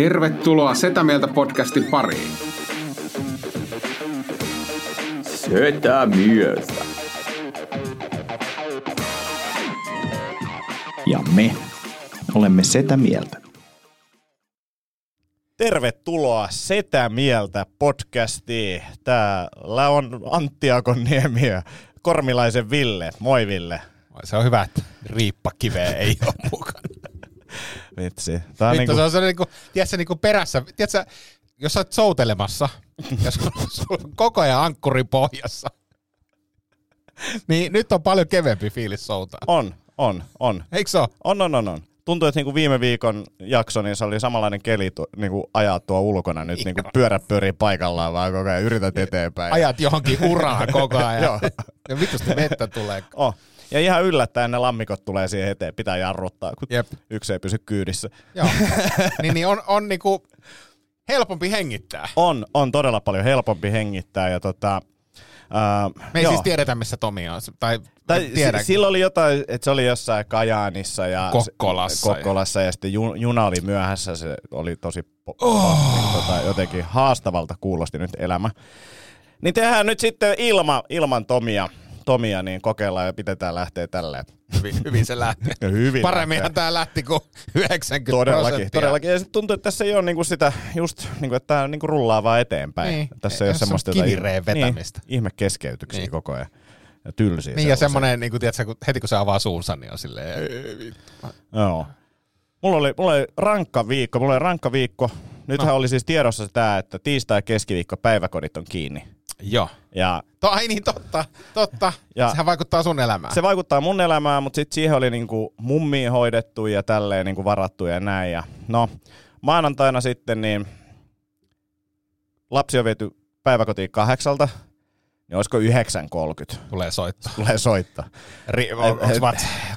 Tervetuloa Setä Mieltä podcastin pariin. Setä mieltä. Ja me olemme Setä Mieltä. Tervetuloa Setä Mieltä podcastiin. Täällä on Antti Akonniemi ja Kormilaisen Ville. Moi Ville. Se on hyvä, että riippakiveä ei ole mukana. Vitsi. Tää on Vittu, niinku, se on se niinku, tiedätkö, niinku perässä, tiedätkö, jos sä oot soutelemassa ja sulla on koko ajan ankkuri pohjassa, niin nyt on paljon kevempi fiilis soutaa. on, on, on. Eikö se ole? On, on, on, on. Tuntuu, että niinku viime viikon jakso, niin se oli samanlainen keli tu, niinku ajaa tuo ulkona. Nyt niinku pyörät pyörii paikallaan vaan koko ajan, yrität eteenpäin. Ajat johonkin uraan koko Joo. ajan. ja vitusti vettä tulee. Oh. Ja ihan yllättäen ne lammikot tulee siihen eteen, pitää jarruttaa, kun Jep. yksi ei pysy kyydissä. Joo. niin, niin on, on niinku helpompi hengittää. On, on todella paljon helpompi hengittää ja tota... Ää, Me ei joo. siis tiedetä, missä Tomi on. Tai, Tai s- silloin oli jotain, että se oli jossain Kajaanissa ja Kokkolassa. Kokkolassa ja sitten ju, juna oli myöhässä, se oli tosi po- oh. tota, jotenkin haastavalta kuulosti nyt elämä. Niin tehdään nyt sitten ilma, ilman Tomia, Tomia, niin kokeillaan ja pidetään lähteä tälleen. hyvin, hyvin se lähti. Ja hyvin Paremminhan lähtee. tämä lähti kuin 90 Todellakin, prosenttia. todellakin. Ja sitten tuntuu, että tässä ei ole niinku sitä, just niinku, että tämä niinku rullaa vaan eteenpäin. Niin. Tässä ei ole Tässä on semmoista kivireen vetämistä. Niin, ihme keskeytyksiä Niin. koko ajan. Ja tylsiä Niin ja semmoinen, niin kuin, tiedätkö, kun, heti kun se avaa suunsa, niin on silleen, "Ei vittu." Joo. Mulla oli, mulla oli rankka viikko, mulla oli rankka viikko. Nythän no. oli siis tiedossa tämä, että tiistai ja keskiviikko päiväkodit on kiinni. Joo. Ja To, ai niin, totta, totta. Ja-. Sehän vaikuttaa sun elämään. se vaikuttaa mun elämään, mutta sitten siihen oli niinku mummiin hoidettu ja tälleen niinku varattu ja näin. Ja no, maanantaina sitten niin lapsi on viety päiväkotiin kahdeksalta, niin olisiko 9.30 Tulee soittaa. tulee soittaa. Ri, on?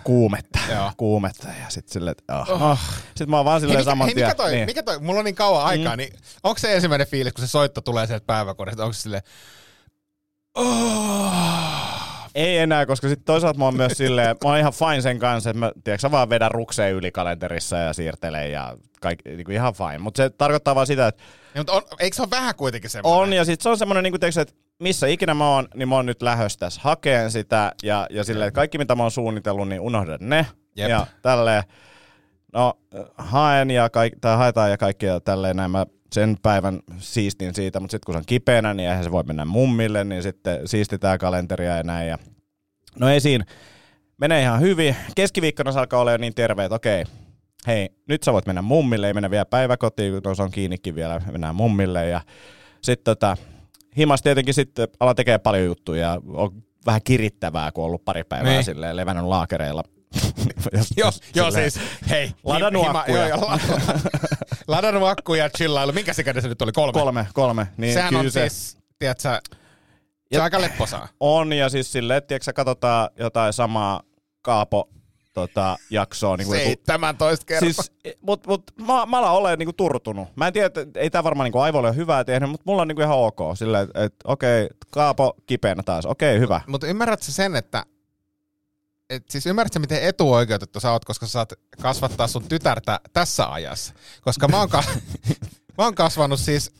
Kuumetta, Joo. kuumetta ja sitten silleen, että oh. oh. Sitten mä oon vaan silleen saman hei, tien. mikä, toi, niin. mikä toi, mulla on niin kauan aikaa, mm. niin onko se ensimmäinen fiilis, kun se soitto tulee sieltä päiväkodista, onko se silleen, oh, Ei enää, koska sitten toisaalta mä oon myös silleen, mä oon ihan fine sen kanssa, että mä tiedätkö, vaan vedän rukseen yli kalenterissa ja siirtelen ja kaikki, niin kuin ihan fine. Mutta se tarkoittaa vaan sitä, että niin, mutta on, eikö se ole vähän kuitenkin semmoinen? on ja sitten se on semmoinen, niin kuin, tiedätkö, että missä ikinä mä oon, niin mä oon nyt lähössä tässä hakeen sitä ja, ja silleen, että kaikki mitä mä oon suunnitellut, niin unohdan ne. Jep. Ja tälleen, no haen ja kaik, tai haetaan ja kaikki ja tälleen näin mä sen päivän siistin siitä, mutta sitten kun se on kipeänä, niin eihän se voi mennä mummille, niin sitten siistitään kalenteria ja näin. Ja No ei siinä. Menee ihan hyvin. Keskiviikkona se alkaa olla jo niin terve, että okei, hei, nyt sä voit mennä mummille, ei mennä vielä päiväkotiin, kun se on kiinnikin vielä, mennään mummille. Ja sitten tota, himas tietenkin sitten ala tekee paljon juttuja ja on vähän kirittävää, kun on ollut pari päivää Niin. silleen levännyt laakereilla. Jos- jos joo siis, hei. Ladannut hima- akkuja. Joo, joo, ladannut akkuja, chillailu. Minkä se se nyt oli? Kolme? Kolme, kolme. Niin Sehän kyllä on se siis, tiedätkö, se Ja- on aika lepposaa. on, ja siis silleen, että tiedätkö, katsotaan jotain samaa Kaapo tota, jaksoa. Niin kuin joku 17 kertaa. Siis, mut, mut mä, mä alan olemaan niinku turtunut. Mä en tiedä, että ei tää varmaan niinku aivoille ole hyvää tehnyt, mutta mulla on niinku ihan ok. Silleen, että et, okei, Kaapo kipeänä taas. Okei, hyvä. Mutta ymmärrätkö sen, että et siis ymmärrätkö, miten etuoikeutettu sä oot, koska sä saat kasvattaa sun tytärtä tässä ajassa? Koska mä oon, ka- mä oon kasvanut siis,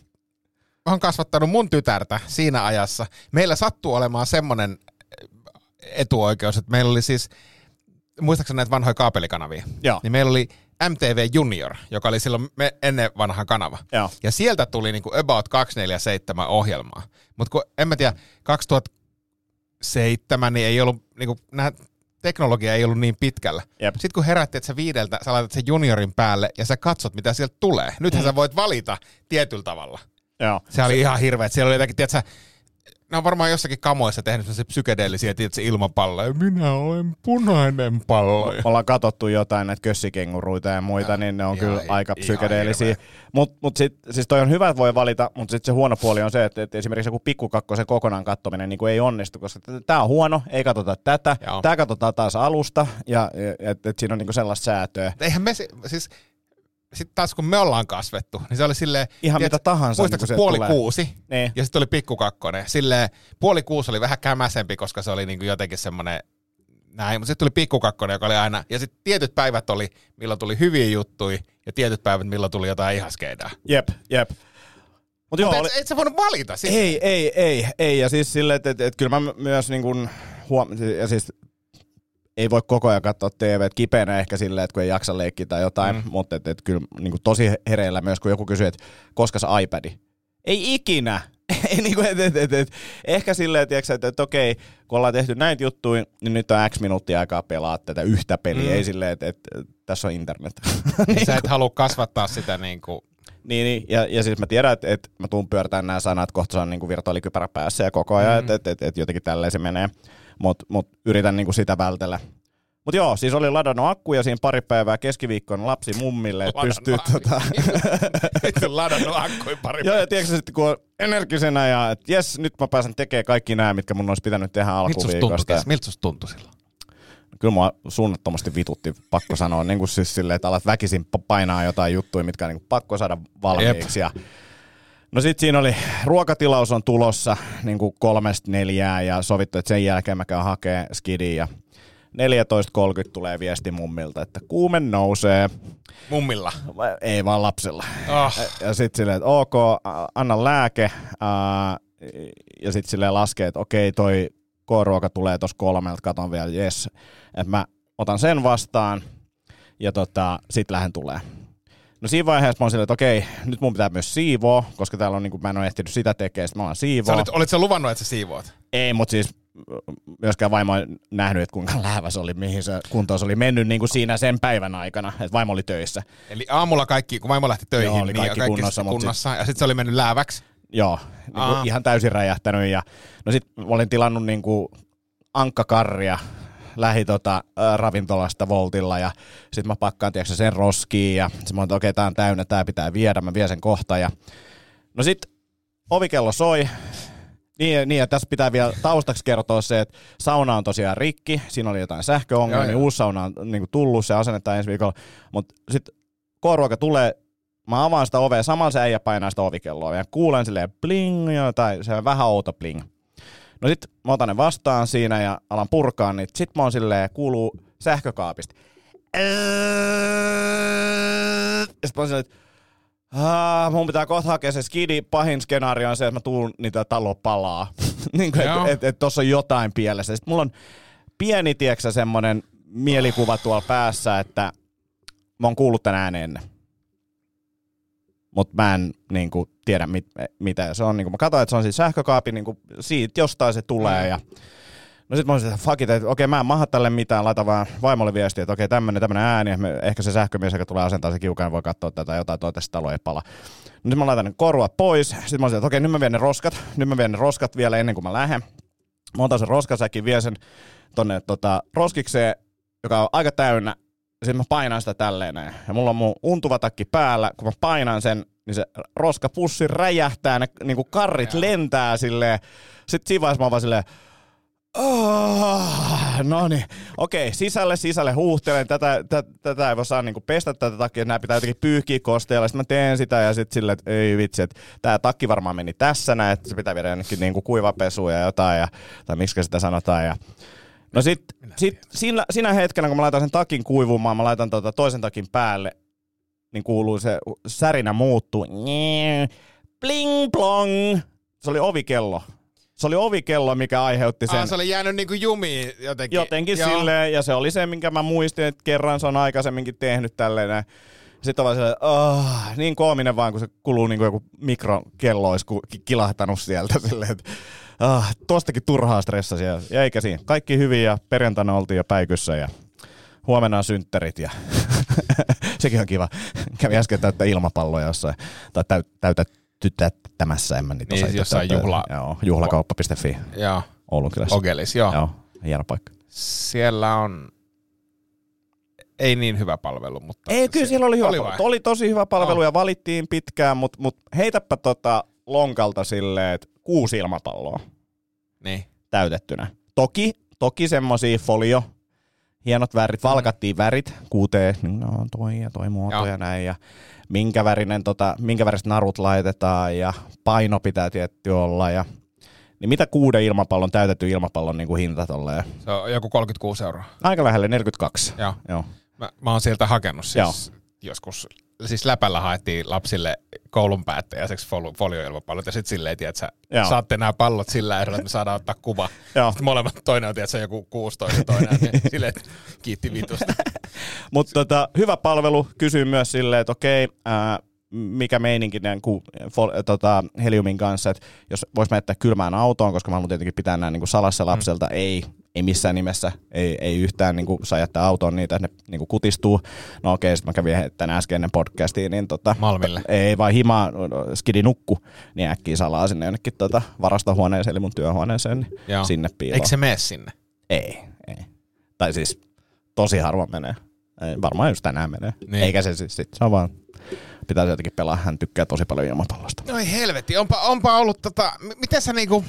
mä oon kasvattanut mun tytärtä siinä ajassa. Meillä sattuu olemaan semmonen etuoikeus, että meillä oli siis, muistaakseni näitä vanhoja kaapelikanavia? Joo. Niin meillä oli MTV Junior, joka oli silloin me ennen vanha kanava. Joo. Ja sieltä tuli niinku About 247 ohjelmaa. Mutta kun en mä tiedä, 2007 niin ei ollut, niinku, nää, teknologia ei ollut niin pitkällä. Jep. Sitten kun herätti, että sä viideltä, sä laitat sen juniorin päälle ja sä katsot, mitä sieltä tulee. Nythän mm. sä voit valita tietyllä tavalla. Joo. Se oli ihan hirveä. Siellä oli jotakin, tiedätkö, ne on varmaan jossakin kamoissa tehnyt sellaisia psykedeellisiä, tiedätkö, ilmapalloja. Minä olen punainen pallo. Me ollaan katsottu jotain näitä kössikenguruita ja muita, ja, niin ne on ihan- kyllä aika psykedeellisiä. Mutta mut sit, siis toi on hyvä, että voi valita, mutta sitten se huono puoli on se, että, että esimerkiksi joku pikkukakkosen kokonaan kattominen niin ei onnistu, koska tämä on huono, ei katsota tätä, tämä katsotaan taas alusta, ja että et siinä on niinku sellaista säätöä. Eihän me, si- siis sitten taas kun me ollaan kasvettu, niin se oli silleen... Ihan mitä tahansa, niin kun se puoli tulee. kuusi, Niin. ja sitten oli pikku kakkonen. Silleen puoli kuusi oli vähän kämäsempi, koska se oli niinku jotenkin semmoinen näin, mutta sitten tuli pikkukakkonen, joka oli aina, ja sitten tietyt päivät oli, milloin tuli hyviä juttuja, ja tietyt päivät, milloin tuli jotain ihaskeita. Jep, jep. Mut joo, Mutta oli, et, et sä voinut valita sitä. ei, ei, ei, ei. Ja siis silleen, että et, et, kyllä mä myös niin kuin huom... ja siis ei voi koko ajan katsoa TV, että kipeänä ehkä silleen, että kun ei jaksa leikkiä tai jotain, mm. mutta et, et kyllä niin kuin tosi hereillä myös, kun joku kysyy, että koska se iPad? Ei ikinä. Ei niin kuin, et, et, et, et, ehkä silleen, tiiäksä, että, että okei, kun ollaan tehty näitä juttuja, niin nyt on X minuuttia aikaa pelaa tätä yhtä peliä. Mm. Ei silleen, että, että tässä on internet. Niin sä et halua kasvattaa sitä niin kuin, Niin, niin. Ja, ja siis mä tiedän, että, että mä tuun pyöritämään nämä sanat, kohta se on niin virtuaalikypärä päässä ja koko ajan, mm. että et, et, et jotenkin tälleen se menee. Mutta mut yritän niin kuin sitä vältellä. Mutta joo, siis oli ladannut akkuja siinä pari päivää keskiviikkona lapsi mummille, että pystyy tota... ladannut akkuja pari joo, ja tiedätkö sitten kun on energisenä ja että jes, nyt mä pääsen tekemään kaikki nämä, mitkä mun olisi pitänyt tehdä alkuviikosta. miltä susta tuntui silloin? Kyllä mua suunnattomasti vitutti, pakko sanoa, niin kuin siis silleen, että alat väkisin pa- painaa jotain juttuja, mitkä on niin kuin pakko saada valmiiksi. Ja No sit siinä oli, ruokatilaus on tulossa niin kuin kolmesta neljää ja sovittu, että sen jälkeen mä käyn hakee skidin ja 14.30 tulee viesti mummilta, että kuume nousee. Mummilla. Ei vaan lapsella. Oh. Ja sitten silleen, että ok, anna lääke. Ää, ja sitten silleen laskee, että okei, toi K-ruoka tulee tuossa kolmelta, katon vielä, jes. Että mä otan sen vastaan ja tota, sit lähden tulee. No siinä vaiheessa mä oon silleen, että okei, nyt mun pitää myös siivoa, koska täällä on, niin kuin, mä en ole ehtinyt sitä tekemään, sit mä Sä siivoa. olit, olit sä luvannut, että sä siivoat? Ei, mutta siis myöskään vaimo ei nähnyt, että kuinka läävä se oli, mihin se kuntoon se oli mennyt niin kuin siinä sen päivän aikana, että vaimo oli töissä. Eli aamulla kaikki, kun vaimo lähti töihin, Joo, oli niin kaikki kunnossa, sitten kunnossa ja sitten se oli mennyt lääväksi. Joo, niin kuin ihan täysin räjähtänyt. Ja, no sit olin tilannut niin kuin ankkakarria lähi tota, ä, ravintolasta Voltilla ja sitten mä pakkaan tiedätkö, sen roskiin ja sitten mä oon, että okei, tää on täynnä, tää pitää viedä, mä vien sen kohta ja no sit ovikello soi, niin, niin, ja tässä pitää vielä taustaksi kertoa se, että sauna on tosiaan rikki, siinä oli jotain sähköongelmia, niin uusi sauna on niin kuin tullut, se asennetaan ensi viikolla, mutta sitten K-ruoka tulee, mä avaan sitä ovea, samalla se äijä painaa sitä ovikelloa, ja kuulen silleen bling, tai se on vähän outo bling. No sit mä otan ne vastaan siinä ja alan purkaa, niin sit mä oon silleen, kuuluu sähkökaapista. Ja sit mä oon silleen, että Ah, mun pitää kohta hakea se skidi. Pahin skenaario on se, että mä tuun niitä talo palaa. niin kuin, että et, et tossa on jotain pielessä. Sitten mulla on pieni, tieksä, semmonen mielikuva tuolla päässä, että mä oon kuullut tän äänen ennen. Mutta mä en niin kuin, tiedä mit, mitä se on. Niin kuin, mä katsoin, että se on siis sähkökaapi, niin kuin, siitä jostain se tulee. Ja, no sit mä olisin, että fuck it, että okei mä en maha tälle mitään, laita vaan vaimolle viestiä, että okei tämmönen, tämmönen ääni, ehkä se sähkömies, joka tulee asentaa se kiukaan, voi katsoa tätä jotain, toivottavasti talo ei pala. No sit mä laitan ne korvat pois, sit mä olisin, että okei nyt mä vien ne roskat, nyt mä vien ne roskat vielä ennen kuin mä lähden. Mä otan sen roskasäkin, vien sen tonne tota, roskikseen, joka on aika täynnä, sitten mä painan sitä tälleen näin. Ja mulla on mun untuva takki päällä, kun mä painan sen, niin se roskapussi räjähtää, ne niinku karrit lentää silleen. Sitten siinä vaiheessa mä vaan silleen, Oh, no niin, okei, sisälle, sisälle huuhtelen, tätä, tätä, tätä ei voi saa niinku pestä tätä takia, nämä pitää jotenkin pyyhkiä kosteella, sitten mä teen sitä ja sitten silleen, että ei vitsi, että tämä takki varmaan meni tässä näin, että se pitää viedä jonnekin niinku kuivapesuun ja jotain, ja, tai miksi sitä sanotaan, ja No sit, sit siinä, siinä hetkenä, kun mä laitan sen takin kuivumaan, mä laitan tota toisen takin päälle, niin kuuluu se särinä muuttuu. Bling plong. Se oli ovikello. Se oli ovikello, mikä aiheutti sen Ah, se oli jäänyt niinku jumiin jotenkin. jotenkin Joo. silleen, ja se oli se, minkä mä muistin, että kerran se on aikaisemminkin tehnyt tälleen. näin. Sitten on silleen, oh, niin koominen vaan, kun se kuluu niin kuin joku mikrokello olisi kilahtanut sieltä. Silleen, että, oh, tuostakin turhaa stressasia. Ja eikä siinä. Kaikki hyvin ja perjantaina oltiin jo päikyssä ja huomenna on synttärit ja sekin on kiva. Kävi äsken täyttää ilmapalloja jossain, tai täyt, täytät tyttämässä, en mä niitä Niin, osaa jossain täyttää. juhla- Joo, juhlakauppa.fi, Joo, Oulun kylässä. Ogelis, joo. Joo, hieno paikka. Siellä on ei niin hyvä palvelu, mutta... Ei, kyllä siellä oli hyvä Oli vai? oli tosi hyvä palvelu Oh. ja valittiin pitkään, mutta mut heitäpä tota lonkalta silleen, että kuusi ilmapalloa Niin. täytettynä. Toki, toki semmosia folio, hienot värit, valkattiin värit, kuuteen, niin no, on toi ja toi muoto Joo. ja näin, ja minkä, värinen, tota, minkä väriset narut laitetaan, ja paino pitää tietty olla, ja Niin mitä kuuden ilmapallon, täytetty ilmapallon niin kuin hinta tolleen? Se on joku 36 euroa. Aika lähelle 42. Joo. Joo. Mä, mä oon sieltä hakenut siis joskus, siis läpällä haettiin lapsille koulun päättäjäiseksi fol- folioilmapallot ja sitten silleen, että sä Joo. saatte nämä pallot sillä erolla, että me saadaan ottaa kuva. Sitten molemmat, toinen on tiedätkö, joku 16 ja toinen on niin silleen, kiitti vitusta. Mutta tota, hyvä palvelu. Kysyy myös silleen, että okei, ää, mikä meininki niin kuin, fol- tota, Heliumin kanssa, että jos vois jättää kylmään autoon, koska mä haluan tietenkin pitää nämä niin kuin salassa lapselta, mm. ei, ei missään nimessä, ei, ei yhtään niin kuin, saa jättää autoon niitä, että ne niin kuin, kutistuu. No okei, sitten mä kävin tänään äsken ennen podcastiin, niin tota, Malmille. ei vaan himaa, skidi nukku, niin äkkiä salaa sinne jonnekin tota, varastohuoneeseen, eli mun työhuoneeseen, niin Joo. sinne piiloon. Eikö se mene sinne? Ei, ei. Tai siis tosi harvoin menee. Ei, varmaan just tänään menee. Niin. Eikä se siis, sit, se on vaan, pitää jotenkin pelaa, hän tykkää tosi paljon ilmapallosta. Noi helvetti, onpa, onpa ollut tota, miten sä niinku,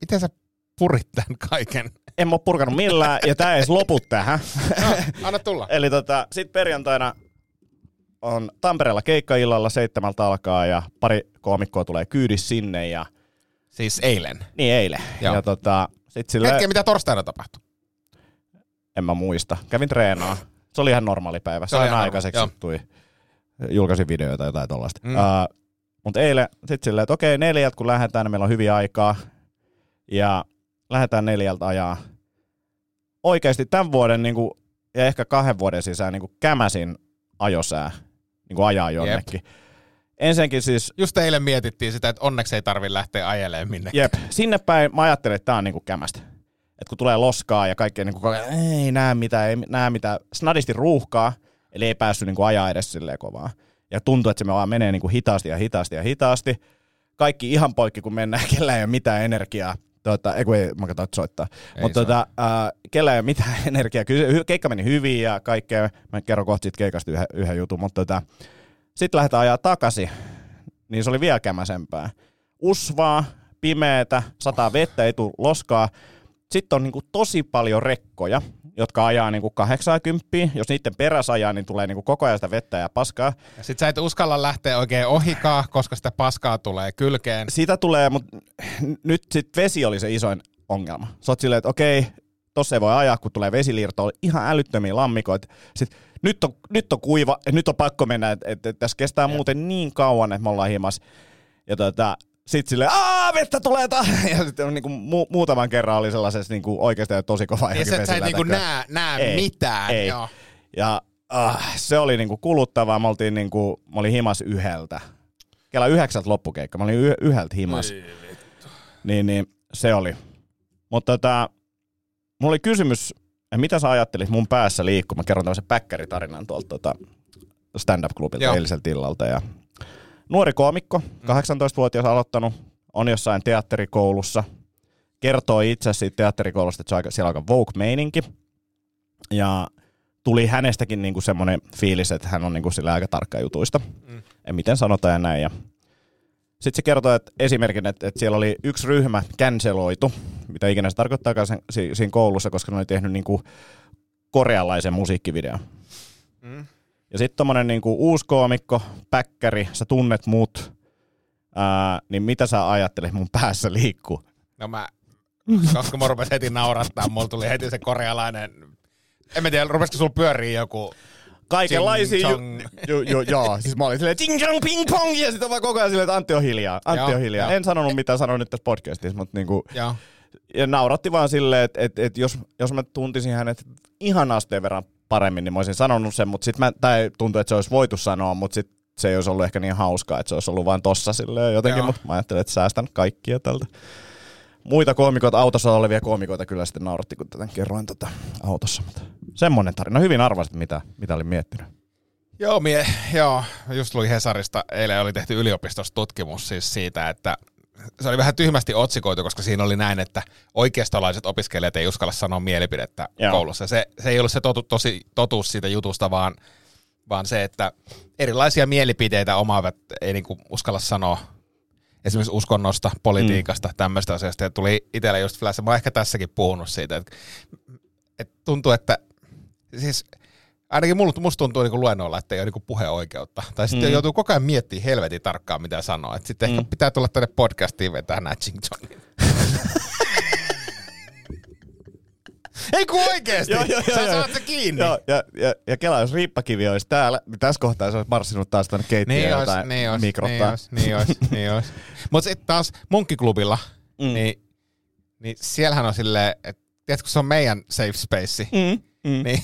miten sä purit tämän kaiken? En mä oo purkanut millään, ja tää ei edes lopu tähän. No, anna tulla. Eli tota, sit perjantaina on Tampereella keikkaillalla seitsemältä alkaa, ja pari koomikkoa tulee kyydis sinne, ja Siis eilen. niin eilen. Joo. Ja tota, sit sille, Hetken, mitä torstaina tapahtui? en mä muista. Kävin treenaa. Se oli ihan normaali päivä. Se Sain aikaiseksi, tui, julkaisin videoita tai jotain tollaista. Mm. Uh, Mutta eilen sitten silleen, että okei, neljältä kun lähdetään, niin meillä on hyviä aikaa. Ja lähdetään neljältä ajaa. Oikeasti tämän vuoden niin kuin, ja ehkä kahden vuoden sisään niin kuin kämäsin ajosää niin kuin ajaa jonnekin. Ensinnäkin siis Just eilen mietittiin sitä, että onneksi ei tarvi lähteä ajelemaan minne. Jep, sinne päin mä ajattelin, että tää on niinku kämästä. Et kun tulee loskaa ja kaikkea niinku, ei näe mitään, ei näe mitään, snadisti ruuhkaa, eli ei päässyt niinku ajaa edes silleen kovaa. Ja tuntuu, että se me vaan menee niinku hitaasti ja hitaasti ja hitaasti. Kaikki ihan poikki, kun mennään, kellä ei ole mitään energiaa. Tota, ei kun ei, mä katsoin, soittaa. Mutta tota, äh, kellä ei ole mitään energiaa. Kyllä keikka meni hyvin ja kaikkea. Mä kerron kohta siitä keikasta yhden, yhden jutun. Mutta tota, sitten lähdetään ajaa takaisin. Niin se oli vielä kämäsempää. Usvaa, pimeetä, sataa vettä, ei tule loskaa. Sitten on niinku tosi paljon rekkoja, jotka ajaa niinku 80. Jos niiden perässä ajaa, niin tulee niinku koko ajan sitä vettä ja paskaa. Ja sit sä et uskalla lähteä oikein ohikaa, koska sitä paskaa tulee kylkeen. Siitä tulee, mutta nyt sit vesi oli se isoin ongelma. Sä oot silleen, että okei, tossa ei voi ajaa, kun tulee vesiliirto, ihan älyttömiä lammikoita. Sitten nyt on, nyt on kuiva, ja nyt on pakko mennä, että et, et tässä kestää muuten niin kauan, että me ollaan himas. Ja tota, sitten silleen, aah, vettä tulee taas. Ja sitten on niinku mu- muutaman kerran oli sellaisessa niinku oikeasti tosi kova Ja sä, et niinku näe, näe Ei, mitään. ei. Joo. Ja ah, se oli niinku kuluttavaa. Mä, oltiin niinku, mä olin himas yhdeltä. Kela yhdeksältä loppukeikka. Mä olin yh- yhdeltä himas. Niin, niin se oli. Mutta tota, mulla oli kysymys, mitä sä ajattelit mun päässä liikkuu? Mä kerron tämmöisen päkkäritarinan tuolta tota stand-up-klubilta Joo. eiliseltä illalta. Ja nuori koomikko, 18-vuotias aloittanut, on jossain teatterikoulussa. Kertoo itse siitä teatterikoulusta, että se on aika, siellä on aika Vogue-meininki. Ja tuli hänestäkin niinku semmoinen fiilis, että hän on niinku sillä aika tarkka jutuista. Mm. En miten sanotaan ja näin. Ja sitten se kertoo, että esimerkin, että, että siellä oli yksi ryhmä canceloitu, mitä ikinä se tarkoittaakaan sen, si, siinä koulussa, koska ne oli tehnyt niinku korealaisen musiikkivideon. Mm. Ja sitten tommonen niinku uusi koomikko, päkkäri, sä tunnet mut, ää, niin mitä sä ajattelet mun päässä liikkuu? No mä, koska mä rupesin heti naurattaa, mulla tuli heti se korealainen, en mä tiedä, rupesiko sulla pyörii joku, Kaikenlaisia... Ju, ju, ju, joo, siis mä olin silleen ching chong ping pong ja sitten vaan koko ajan silleen, että Antti on hiljaa. Antti Joo, on hiljaa. joo. En sanonut mitään, sanoin nyt tässä podcastissa, mutta niinku, joo, ja nauratti vaan silleen, että, että, että jos, jos mä tuntisin hänet ihan asteen verran paremmin, niin mä olisin sanonut sen, mutta sitten mä, tai tuntui, että se olisi voitu sanoa, mutta sitten se ei olisi ollut ehkä niin hauskaa, että se olisi ollut vain tossa silleen jotenkin, mutta mä ajattelin, että säästän kaikkia tältä. Muita koomikoita, autossa olevia koomikoita kyllä sitten nauratti, kun tätä kerroin tota autossa. Mutta semmoinen tarina. Hyvin arvasit, mitä, mitä olin miettinyt. Joo, mie, joo, just luin Hesarista, eilen oli tehty yliopistossa tutkimus siis siitä, että se oli vähän tyhmästi otsikoitu, koska siinä oli näin, että oikeistolaiset opiskelijat ei uskalla sanoa mielipidettä Joo. koulussa. Se, se ei ollut se totu, tosi, totuus siitä jutusta, vaan, vaan se, että erilaisia mielipiteitä omaavat ei niinku uskalla sanoa esimerkiksi uskonnosta, politiikasta, mm. tämmöistä asioista. Ja tuli itselle just flash, mä oon ehkä tässäkin puhunut siitä, että, että tuntuu, että siis ainakin mulla, musta tuntuu niin luennoilla, että ei ole niin puheoikeutta. Tai sitten Mm. joutuu koko ajan miettimään helvetin tarkkaan, mitä sanoo. Et sitten mm. ehkä pitää tulla tänne podcastiin vetää Natchingtonin. ei kun oikeesti! Joo, joo, joo, Sä joo. saat se kiinni. Joo, ja, ja, ja Kela, jos riippakivi olisi täällä, niin tässä kohtaa se olisi marssinut taas tänne keittiöön Niin jotain niin olisi, niin mikrottaa. olisi, niin olisi, niin olisi. Mutta sitten taas Munkkiklubilla, Mm. niin, niin siellähän on silleen, että tiedätkö, se on meidän safe space, Mm, mm. niin,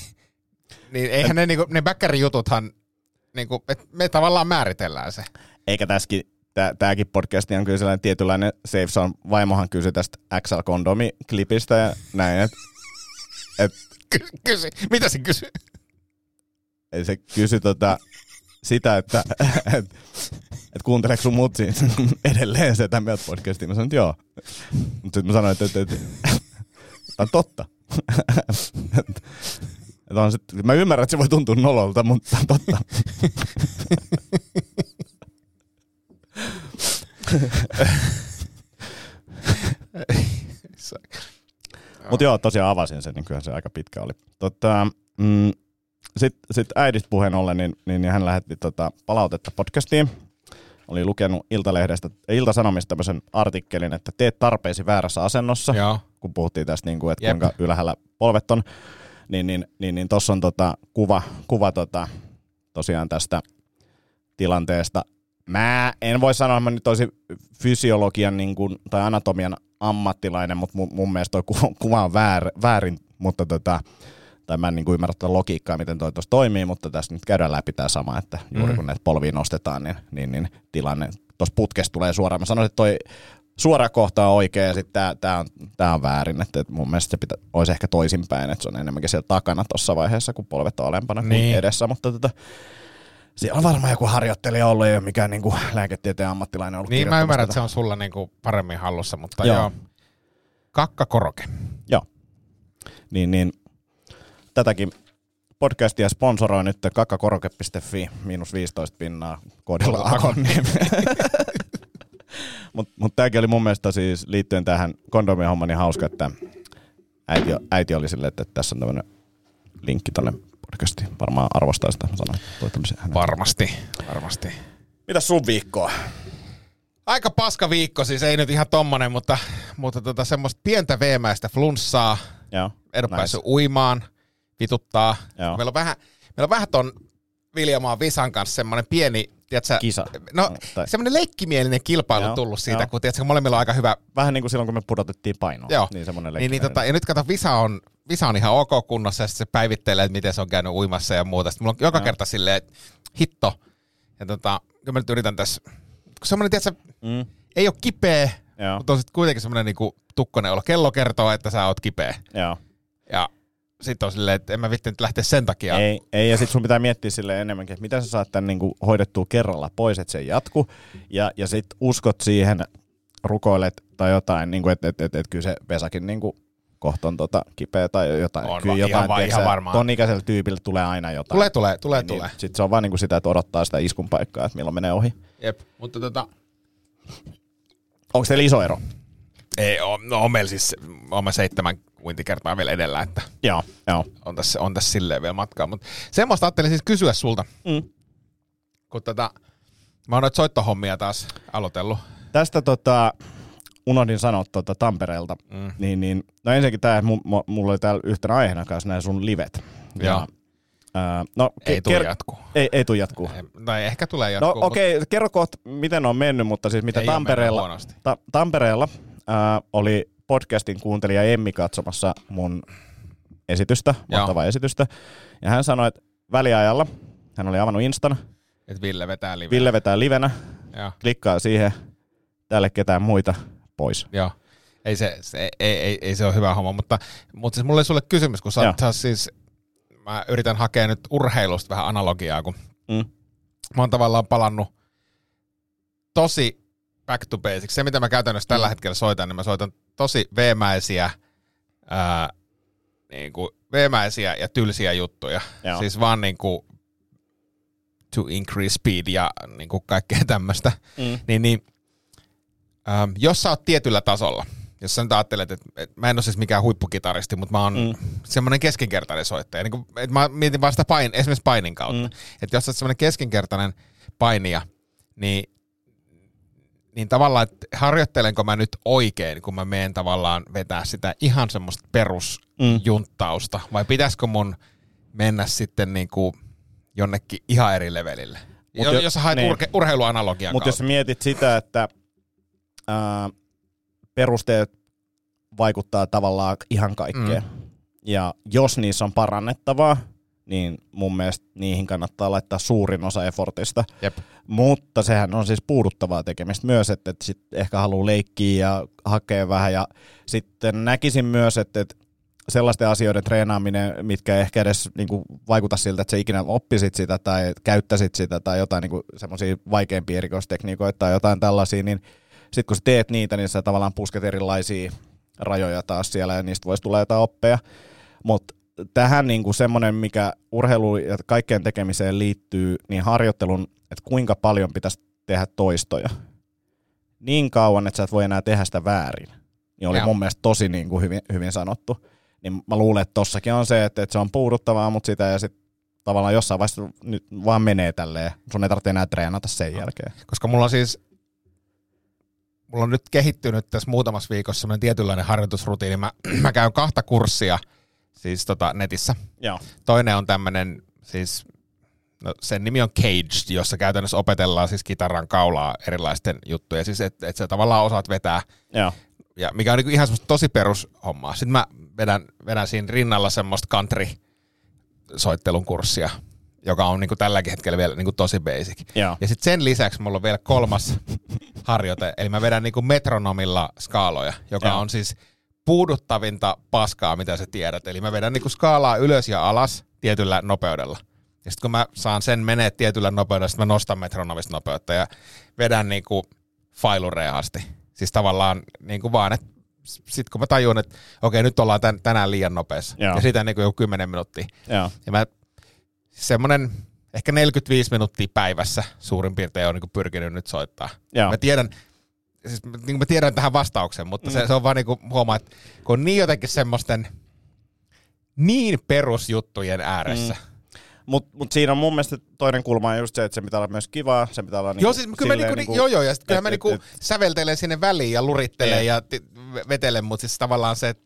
niin eihän ne, niinku, ne backerijututhan, niinku, et me tavallaan määritellään se. Eikä tässäkin, tämäkin podcast on kyllä sellainen tietynlainen safe zone. Vaimohan kysyi tästä XL-kondomi-klipistä ja näin, että et, Ky- kysy, mitä se kysyy? ei se kysy tota, sitä, että et, et kuunteleeko sun mutsi edelleen se tämän podcastiin. Mä sanoin, että joo. Mutta sitten mä sanoin, että, että, että, että on totta. Että on sit, mä ymmärrän, että se voi tuntua nololta, mutta totta. Mutta joo, tosiaan avasin sen, niin kyllä se aika pitkä oli. Tota, mm, Sitten sit äidistä puheen ollen, niin, niin, niin hän lähetti tota palautetta podcastiin. Oli lukenut Iltalehdestä, Iltasanomista tämmöisen artikkelin, että teet tarpeesi väärässä asennossa, Joo. kun puhuttiin tästä, niin kuin, että Jep. kuinka ylhäällä polvet on. Niin, niin, niin, niin tuossa on tota kuva, kuva tota, tosiaan tästä tilanteesta. Mä en voi sanoa, että mä nyt olisin fysiologian niin kuin, tai anatomian ammattilainen, mutta mun, mun mielestä toi kuva, on väär, väärin, mutta tota, tai mä en niin kuin ymmärrä tätä logiikkaa, miten toi tuossa toimii, mutta tässä nyt käydään läpi tämä sama, että juuri Mhm. kun näitä polvia nostetaan, niin, niin, niin tilanne tuossa putkesta tulee suoraan. Mä sanoisin, että toi suora kohta on oikea ja sitten tämä tää on, tää on väärin, että, että mun mielestä se pitä, olisi ehkä toisinpäin, että se on enemmänkin siellä takana tuossa vaiheessa, kun polvet on alempana kuin Niin. edessä, mutta tota, siellä on varmaan joku harjoittelija ollut, ei ole mikään niin kuin lääketieteen ammattilainen ollut Niin mä ymmärrän, että se on sulla niinku paremmin hallussa, mutta Joo. joo. Kakkakoroke. Joo. Niin, niin tätäkin podcastia sponsoroi nyt kakkakoroke.fi, miinus 15 pinnaa koodilla Akonniemi. Mutta mut tämäkin oli mun mielestä siis liittyen tähän kondomien hommaan niin hauska, että äiti, äiti oli silleen, että tässä on tämmöinen linkki tonne podcastiin. Varmaan arvostaa sitä, mä sanoin. Varmasti, varmasti. Mitäs sun viikkoa? Aika paska viikko, siis ei nyt ihan tommonen, mutta, mutta tota, semmoista pientä veemäistä flunssaa. Joo. En ole Nice. päässyt uimaan, vituttaa. Joo. Meillä on vähän, meillä on vähän ton Viljamaan Visan kanssa semmoinen pieni, tiedätkö, Kisa. No, Tai- semmoinen leikkimielinen kilpailu Joo, tullut siitä, joo. kun tiedätkö, molemmilla on aika hyvä Vähän niin kuin silloin, kun me pudotettiin painoa. Joo. Niin semmoinen Niin, niin tota, ja nyt kato, Visa on, Visa on ihan ok kunnossa ja se päivittelee, että miten se on käynyt uimassa ja muuta. Sitten mulla on joka Joo. kerta silleen, että hitto. Ja tota, kyllä mä nyt yritän tässä, kun semmoinen, tiedätkö, Mm. ei ole kipeä, Joo. mutta on sitten kuitenkin semmoinen niinku tukkonen olo. Kello kertoo, että sä oot kipeä. Joo. Ja sitten on silleen, että en mä vitti nyt lähteä sen takia. Ei, ei, ja sitten sun pitää miettiä sille enemmänkin, että miten sä saat tämän niinku hoidettua kerralla pois, että se ei jatku. Ja, ja sitten uskot siihen, rukoilet tai jotain, niinku, että et, et, et, kyllä se Vesakin niinku, kohta on tota, kipeä tai jotain. On kyllä jotain, ihan tiedätkö ihan varmaan. Ton ikäisellä tyypillä tulee aina jotain. Tulee, tulee, tulee, niin, tulee. Sitten se on vaan niinku sitä, että odottaa sitä iskun paikkaa, että milloin menee ohi. Jep, mutta tota, Onko teillä iso ero? Ei oo, no on meillä siis, on mä seitsemän uintikertaa vielä edellä, että Joo, joo. on tässä, on tässä silleen vielä matkaa. Mutta semmoista ajattelin siis kysyä sulta, Mm. kun tota, mä oon noita soittohommia taas aloitellut. Tästä tota, unohdin sanoa tota Tampereelta, Mm. niin, niin no ensinnäkin tämä, mulla oli täällä yhtenä aiheena kanssa nämä sun livet. Joo. ää, no, Ei ke- tule ker- jatkuu. Ei, ei tule jatkuu. Ei, Tai ehkä tulee No jatkuu. okei, okay, kerro kohta, miten on mennyt, mutta siis mitä Ei Tampereella, ta- Tampereella ää, oli podcastin kuuntelija Emmi katsomassa mun esitystä, Joo. mahtavaa esitystä. Ja hän sanoi, että väliajalla, hän oli avannut Instan, Et Ville vetää live. Ville vetää livenä, Joo. klikkaa siihen, tälle ketään muita pois. Joo. Ei se, se ei, ei, ei, se ole hyvä homma, mutta, mutta siis mulla oli sulle kysymys, kun sä, sä siis, mä yritän hakea nyt urheilusta vähän analogiaa, kun Mm. mä oon tavallaan palannut tosi back to basics. Se, mitä mä käytännössä Mm. tällä hetkellä soitan, niin mä soitan tosi veemäisiä, ää, niin kuin veemäisiä ja tylsiä juttuja. Joo. Siis vaan niin kuin to increase speed ja niin kuin kaikkea tämmöistä. Mm. Niin, niin ähm, jos sä oot tietyllä tasolla, jos sä nyt ajattelet, että, että mä en ole siis mikään huippukitaristi, mutta mä oon mm. semmoinen keskinkertainen soittaja. Niin kuin, että mä mietin vaan sitä pain, esimerkiksi painin kautta. Mm. Että jos sä oot semmoinen keskinkertainen painija, niin, niin tavallaan, että harjoittelenko mä nyt oikein, kun mä menen tavallaan vetää sitä ihan semmoista perusjunttausta, mm. vai pitäisikö mun mennä sitten niin kuin jonnekin ihan eri levelille? Mut jos, jos sä haet niin. urke, urheiluanalogian Mutta jos mietit sitä, että ää, perusteet vaikuttaa tavallaan ihan kaikkeen. Mm. Ja jos niissä on parannettavaa, niin mun mielestä niihin kannattaa laittaa suurin osa effortista. Jep. Mutta sehän on siis puuduttavaa tekemistä myös, että, että sit ehkä haluaa leikkiä ja hakea vähän. Ja sitten näkisin myös, että, että sellaisten asioiden treenaaminen, mitkä ehkä edes niin kuin, vaikuta siltä, että sä ikinä oppisit sitä tai käyttäisit sitä tai jotain niin semmoisia vaikeampia erikoistekniikoita tai jotain tällaisia, niin sitten kun sä teet niitä, niin sä tavallaan pusket erilaisia rajoja taas siellä ja niistä voisi tulla jotain oppeja. Mutta tähän niin kuin semmoinen, mikä urheilu ja kaikkeen tekemiseen liittyy, niin harjoittelun, että kuinka paljon pitäisi tehdä toistoja. Niin kauan, että sä et voi enää tehdä sitä väärin. Niin oli Joo. mun mielestä tosi niin kuin hyvin, hyvin sanottu. Niin mä luulen, että tossakin on se, että, että se on puuduttavaa, mutta sitä ja sitten tavallaan jossain vaiheessa nyt vaan menee tälleen. Sun ei tarvitse enää treenata sen jälkeen. Koska mulla on siis mulla on nyt kehittynyt tässä muutamassa viikossa semmoinen tietynlainen harjoitusrutiini. Mä, mä käyn kahta kurssia siis tota netissä. Joo. Toinen on tämmöinen, siis no sen nimi on Caged, jossa käytännössä opetellaan siis kitaran kaulaa erilaisten juttuja. Siis että et sä tavallaan osaat vetää. Joo. Ja mikä on niinku ihan semmoista tosi perushommaa. Sitten mä vedän, vedän siinä rinnalla semmoista country soittelun kurssia, joka on niinku tälläkin hetkellä vielä niinku tosi basic. Joo. Ja sitten sen lisäksi mulla on vielä kolmas harjoite, eli mä vedän niinku metronomilla skaaloja, joka Joo. on siis puuduttavinta paskaa, mitä sä tiedät. Eli mä vedän niinku skaalaa ylös ja alas tietyllä nopeudella. Ja sitten kun mä saan sen menee tietyllä nopeudella, sitten mä nostan metronomista nopeutta ja vedän niinku failureen asti. Siis tavallaan niinku vaan, että sitten kun mä tajun, että okei, nyt ollaan tän, tänään liian nopeassa. Joo. Ja siitä niinku joku 10 minuuttia. Joo. Ja mä semmoinen ehkä 45 minuuttia päivässä suurin piirtein on niin pyrkinyt nyt soittaa. Joo. Mä tiedän, siis niin mä tiedän tähän vastauksen, mutta mm. se, se, on vaan niin kuin huomaa, että kun on niin jotenkin semmoisten niin perusjuttujen ääressä. Mm. Mutta mut siinä on mun mielestä toinen kulma on just se, että se pitää olla myös kivaa, se pitää olla niinku, joo, siis kyllä mä niinku, niinku, joo, joo, ja sitten mä et- niinku et- säveltelen sinne väliin ja lurittelen Niin. ja ti- vetelen, mutta siis tavallaan se, että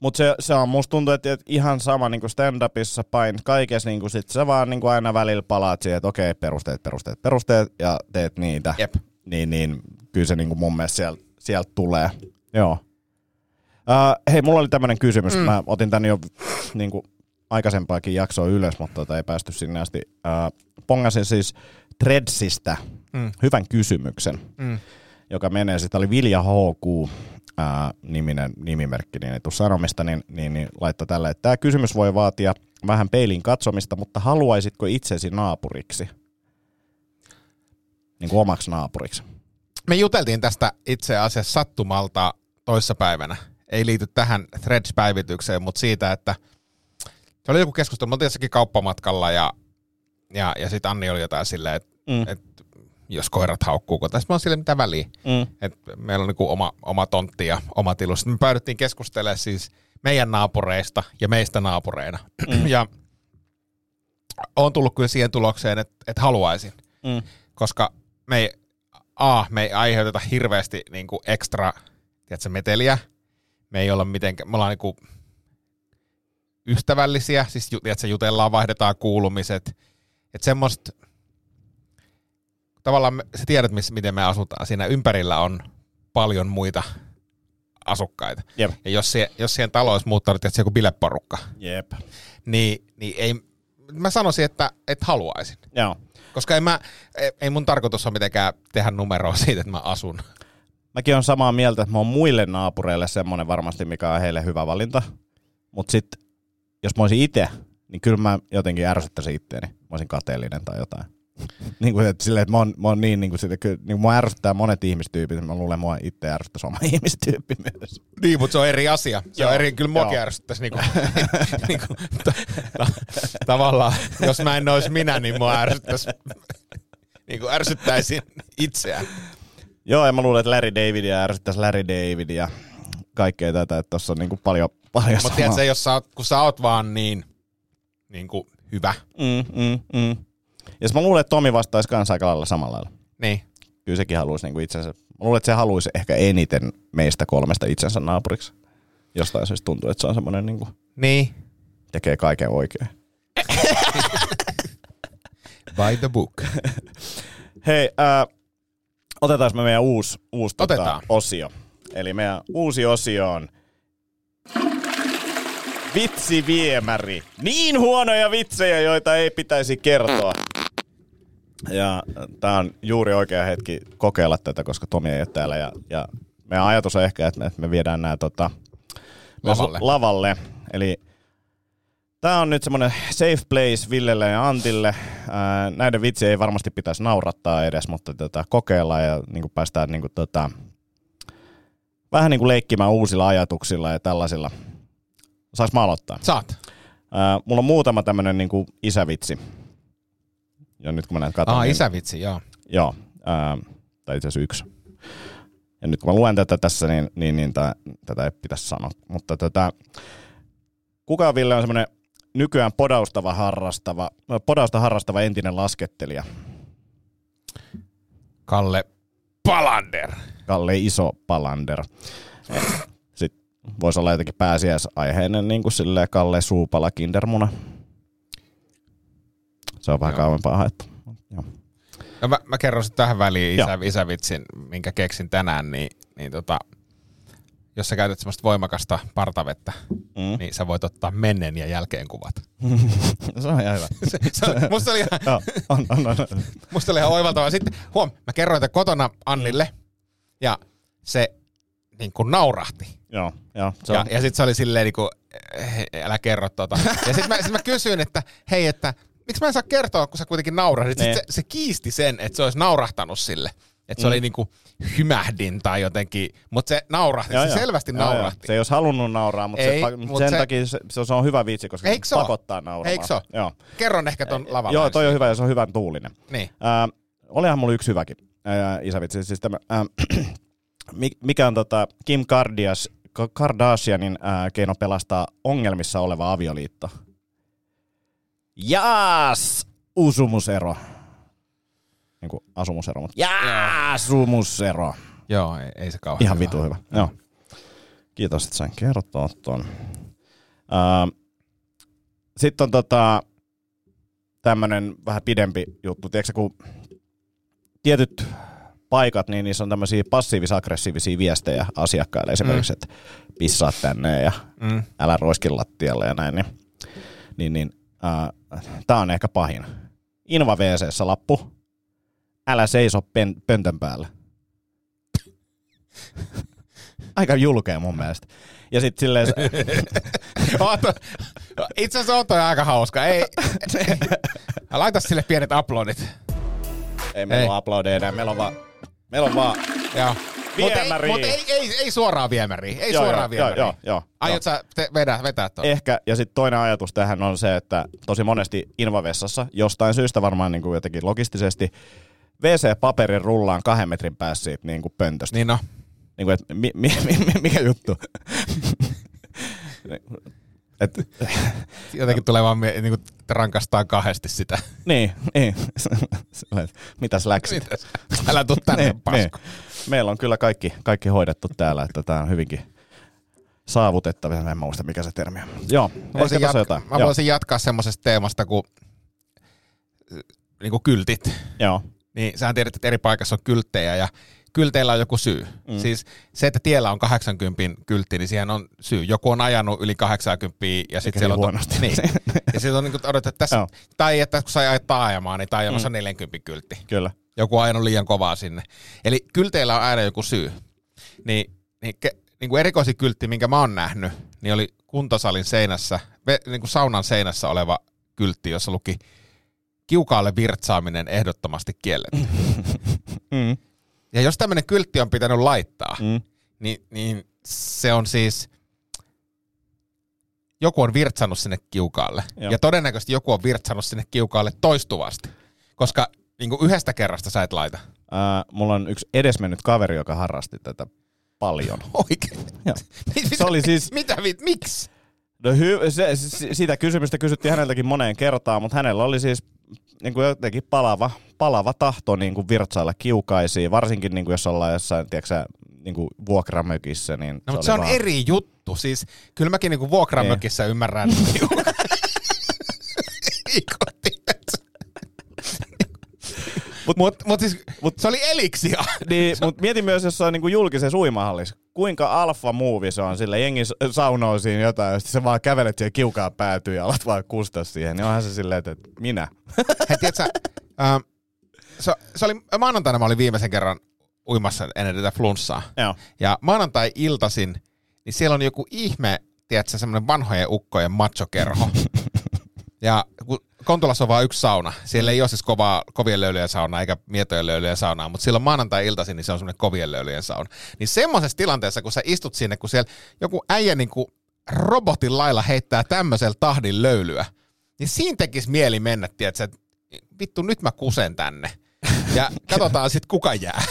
Mutta se, se on, musta tuntuu, että, että ihan sama niin stand-upissa, pain, kaikessa, niin sit sä vaan niin aina välillä palaat siihen, että okei, perusteet, perusteet, perusteet, ja teet niitä. Jep. Niin, niin kyllä se niin kuin mun mielestä sieltä sielt tulee. Joo. Uh, hei, mulla oli tämmöinen kysymys. Mm. Mä otin tän jo niin kuin aikaisempaakin jaksoa ylös, mutta tota ei päästy sinne asti. Uh, pongasin siis Threadsistä Mm. hyvän kysymyksen, mm, joka menee, sitä oli Vilja HQ, ää, niminen nimimerkki, niin ei tuu sanomista, niin, niin, niin laittoi tällä, että tämä kysymys voi vaatia vähän peilin katsomista, mutta haluaisitko itsesi naapuriksi? Niin kuin omaksi naapuriksi. Me juteltiin tästä itse asiassa sattumalta toissapäivänä. Ei liity tähän Threads-päivitykseen, mutta siitä, että se oli joku keskustelu. Me oltiin jossakin kauppamatkalla ja, ja, ja sitten Anni oli jotain silleen, että Mm. et, jos koirat haukkuuko. Tai sitten mä oon silleen, mitä väliä. Mm. Et meillä on niinku oma, oma tontti ja oma tilu. Sitten me päädyttiin keskustelemaan siis meidän naapureista ja meistä naapureina. Mm. ja on tullut kyllä siihen tulokseen, että, että haluaisin. Mm. Koska me ei, A, me ei aiheuteta hirveästi niinku ekstra tiedätkö, meteliä. Me ei olla mitenkään, me ollaan niinku ystävällisiä, siis tiedätkö, jutellaan, vaihdetaan kuulumiset. Että semmoista, tavallaan me, sä tiedät, miss, miten me asutaan. Siinä ympärillä on paljon muita asukkaita. Jep. Ja jos, se, jos siihen taloon olisi muuttanut tiedätkö, joku bileporukka, Jep. niin, niin ei, mä sanoisin, että, että haluaisin. Joo. Koska en mä, ei- mun tarkoitus ole mitenkään tehdä numeroa siitä, että mä asun. Mäkin on samaa mieltä, että mä oon muille naapureille semmoinen varmasti, mikä on heille hyvä valinta. Mutta sitten, jos mä olisin itse, niin kyllä mä jotenkin ärsyttäisin itteeni. Mä olisin kateellinen tai jotain. niin kuin, että silleen, että mä oon, mä oon niin, niin kuin, sitä, kyllä, niin kuin mua ärsyttää monet ihmistyypit, mä luulen, mua itse ärsyttäisi oma ihmistyyppi myös. Niin, mutta se on eri asia. Se Joo. on eri, kyllä muakin ärsyttäisi niinku, niinku, ta, ta, tavallaan, jos mä en olisi minä, niin mua ärsyttäisi, niinku ärsyttäisin itseään. Joo, ja mä luulen, että Larry Davidia ärsyttäisi Larry David ja kaikkea tätä, että tossa on niinku paljon, paljon Mutta tiedätkö, jos sä oot, kun sä oot vaan niin, niin kuin hyvä, Mm, mm, mm. Ja mä luulen, että Tomi vastaisi kanssa aika lailla samalla lailla. niin Kyllä sekin haluaisi niinku itsensä, mä luulen, että se haluaisi ehkä eniten meistä kolmesta itsensä naapuriksi. Jostain syystä tuntuu, että se on semmoinen niinku, Niin. tekee kaiken oikein. By the book. Hei, äh, otetaan me meidän uusi, uusi tota, Otetaan. osio. Eli meidän uusi osio on Vitsiviemäri. Niin huonoja vitsejä, joita ei pitäisi kertoa. Ja tämä on juuri oikea hetki kokeilla tätä, koska Tomi ei ole täällä. Ja, ja meidän ajatus on ehkä, että me, että me viedään nämä tota, Lavalle. lavalle. Eli Tämä on nyt semmoinen safe place Villelle ja Antille. Ää, näiden vitsi ei varmasti pitäisi naurattaa edes, mutta tota, kokeillaan ja niin päästään niin kuin, tota, vähän niin kuin leikkimään uusilla ajatuksilla ja tällaisilla. Saanko mä aloittaa? Saat. Ää, mulla on muutama tämmöinen niin kuin isävitsi. Ja nyt kun mä näet katson, Ah, niin, isävitsi, joo. Joo, ää, tai itse asiassa yksi. Ja nyt kun mä luen tätä tässä, niin, niin, niin tää, tätä ei pitäisi sanoa. Mutta tota, kuka Ville on semmoinen nykyään podaustava harrastava, podausta harrastava entinen laskettelija? Kalle Palander. Kalle Iso Palander. Sitten voisi olla jotenkin pääsiäisaiheinen niin kuin silleen Kalle Suupala Kindermuna. Se on vähän Joo. kauempaa haettu. Joo. No mä, mä kerron sitten tähän väliin isä, isävitsin, minkä keksin tänään, niin, niin tota, jos sä käytät semmoista voimakasta partavettä, Mm. niin sä voit ottaa menneen ja jälkeen kuvat. Se on ihan hyvä. Se, se, on- musta, oli ihan, Joo, on, on, on. musta oli ihan oivaltavaa. Sitten huom, mä kerroin tätä kotona Annille, ja se niin kuin naurahti. Joo, joo. Se ja, ja sitten se oli silleen niin kuin, älä kerro tota. Ja sitten mä, sit mä kysyin, että hei, että miksi mä en saa kertoa, kun sä kuitenkin naurahdit. Sitten Niin. se, se, kiisti sen, että se olisi naurahtanut sille. Että se Mm. oli niinku hymähdin tai jotenkin, mutta se naurahti, Joo, se joo. selvästi Joo, joo. naurahti. Se ei olisi halunnut nauraa, mutta Ei, se, mut sen se- takia se, se, on hyvä vitsi, koska Eikö se pakottaa nauramaan. Eikö se oo? Joo. Kerron ehkä ton lavalla. Joo, toi on hyvä ja se on hyvän tuulinen. Niin. Ää, olihan mulla yksi hyväkin ää, isävitsi. Siis tämä, mi- mikä on tota Kim Kardias, Kardashianin ää, keino pelastaa ongelmissa oleva avioliitto? Jaas! Usumusero. Niin kuin asumusero, mutta jaasumusero. Joo, ei, ei se kauhean Ihan hyvä. vitu hyvä. Joo. Kiitos, että sain kertoa tuon. Uh, Sitten on tota, tämmöinen vähän pidempi juttu. Tiedätkö, kun tietyt paikat, niin niissä on tämmöisiä passiivis-aggressiivisia viestejä asiakkaille. Esimerkiksi, että pissaa tänne ja Mm. älä roiski lattialle ja näin. Niin, niin, niin tämä on ehkä pahin. Inva WCssä lappu. Älä seiso pen, pöntön päällä. Aika julkea mun mielestä. Ja sitten silleen, itse asiassa on toi aika hauska. Ei, laita sille pienet aplodit. ei meillä Ei. ole uploadeja enää, meillä on vaan, meillä on vaan Joo. Mutta ei, mut ei, ei, ei, suoraan viemäriin. Ei Joo, suoraan joo, viemäriin. joo, joo, joo. Aiot sä te, vedä, vetää tuon? Ehkä, ja sitten toinen ajatus tähän on se, että tosi monesti invavessassa, jostain syystä varmaan niin kuin jotenkin logistisesti, WC-paperin rullaan kahden metrin päässä siitä niin kuin pöntöstä. Niin no. Niin kuin, että mi, mi, mi, mi, mikä juttu? Et, Jotenkin tulee vaan mie- niin kuin rankastaa kahdesti sitä. niin, niin. Mitäs läksit? Mitäs? Älä tuu tänne, Niin, niin. Meillä on kyllä kaikki, kaikki hoidettu täällä, että tämä on hyvinkin saavutettavissa. En muista, mikä se termi on. Joo, voisin, jatka- jotain. mä Joo, voisin jatkaa semmoisesta teemasta kuin, niin kuin kyltit. joo. Niin sähän tiedät, että eri paikassa on kylttejä ja kylteillä on joku syy. Mm. Siis se, että tiellä on 80 kyltti, niin siihen on syy. Joku on ajanut yli 80 ja sitten siellä on... niin huonosti. Niin. Ja sitten on niin odotettu, että tässä, Joo. tai että kun sä ajat taajamaan, niin taajamassa on 40 kyltti. Kyllä. Joku on ajanut liian kovaa sinne. Eli kylteillä on aina joku syy. Niin, niin, ke, niin kuin erikoisin kyltti, minkä mä oon nähnyt, niin oli kuntosalin seinässä, niin kuin saunan seinässä oleva kyltti, jossa luki kiukaalle virtsaaminen ehdottomasti kielletty. Mm. Ja jos tämmöinen kyltti on pitänyt laittaa, Mm. niin, niin se on siis, joku on virtsannut sinne kiukaalle. Joo. Ja todennäköisesti joku on virtsannut sinne kiukaalle toistuvasti. Koska niin kuin yhdestä kerrasta sä et laita. Uh, mulla on yksi edesmennyt kaveri, joka harrasti tätä paljon. Oikein. Se oli siis- Mitä, mit, miksi? No hy- se, se, sitä kysymystä kysyttiin häneltäkin moneen kertaan, mutta hänellä oli siis niin kuin jotenkin palava, palava tahto niin kuin virtsailla kiukaisiin, varsinkin niin kuin jos ollaan jossain, tiedätkö, niin kuin vuokramökissä. Niin No, mutta se on vaan- eri juttu. Siis kyllä mäkin niinku vuokramökissä Niin. ymmärrän. Mutta mut, mut siis, mut se oli eliksia. Niin, mutta mietin myös jossain niin kuin julkisessa uimahallissa, kuinka alfa movie se on, sillä jengi saunoo siinä jotain, ja sitten sä vaan kävelet siihen kiukaan päätyyn ja alat vaan kustaa siihen, niin onhan se silleen, että että minä. Hei, tiedätkö, ähm, se, se oli, maanantaina mä olin viimeisen kerran uimassa ennen tätä flunssaa. Joo. Ja maanantai-iltasin, niin siellä on joku ihme, tiedätkö, semmoinen vanhojen ukkojen machokerho. ja kun Kontulassa on vain yksi sauna. Siellä ei ole siis kovaa, kovien löylyjen sauna eikä mietojen löylyjen saunaa, mutta silloin maanantai-iltaisin niin se on semmoinen kovien löylyjen sauna. Niin semmoisessa tilanteessa, kun sä istut sinne, kun siellä joku äijä niin kuin robotin lailla heittää tämmöisellä tahdin löylyä, niin siinä tekisi mieli mennä, tiedätkö, että vittu nyt mä kusen tänne. Ja katsotaan sitten kuka jää.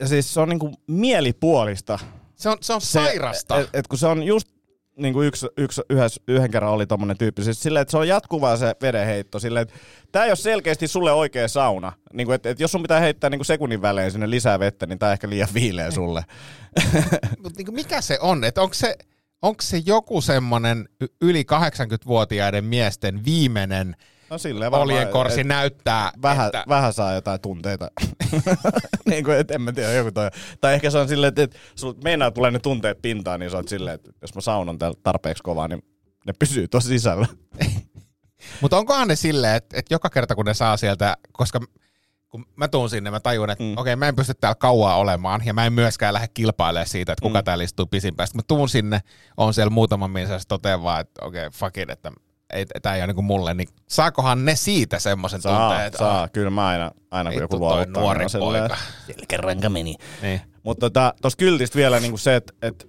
Ja siis se on niin kuin mielipuolista. Se on, se on sairasta. Et, et kun se on just niin kuin yksi, yksi, yhdessä, yhden kerran oli tommonen tyyppi, siis silleen, että se on jatkuvaa se vedenheitto, silleen, että tämä ei ole selkeästi sulle oikea sauna. Niin kuin, että, että jos sun pitää heittää niin kuin sekunnin välein sinne lisää vettä, niin tämä ehkä liian viileä sulle. Mutta niinku mikä se on? Että onko se, onko se joku semmoinen yli 80-vuotiaiden miesten viimeinen No silleen varmaan, oljenkorsi et- näyttää, vähän, että vähän saa jotain tunteita. niin kuin, et en mä tiedä, joku toi. Tai ehkä se on silleen, että, että sulla meinaa tulee ne tunteet pintaan, niin sä oot silleen, että jos mä saunon täällä tarpeeksi kovaa, niin ne pysyy tuossa sisällä. Mutta onkohan ne silleen, että, että joka kerta kun ne saa sieltä, koska kun mä tuun sinne, mä tajun, että mm. Okei, okay, mä en pysty täällä kauaa olemaan, ja mä en myöskään lähde kilpailemaan siitä, että kuka mm. Mm. täällä istuu pisimpään. Sitten mä tuun sinne, on siellä muutaman mies, ja totean vaan, että okei, okay, fuck it, että ei, tämä ei ole niinku mulle, niin saakohan ne siitä semmoisen tunteen, Saa, että saa. Kyllä mä aina, aina kun joku luovuttaa, nuori niin on silleen, poika. Selkäranka meni. Niin. Mutta tota, tuossa kyltistä vielä niin se, että et,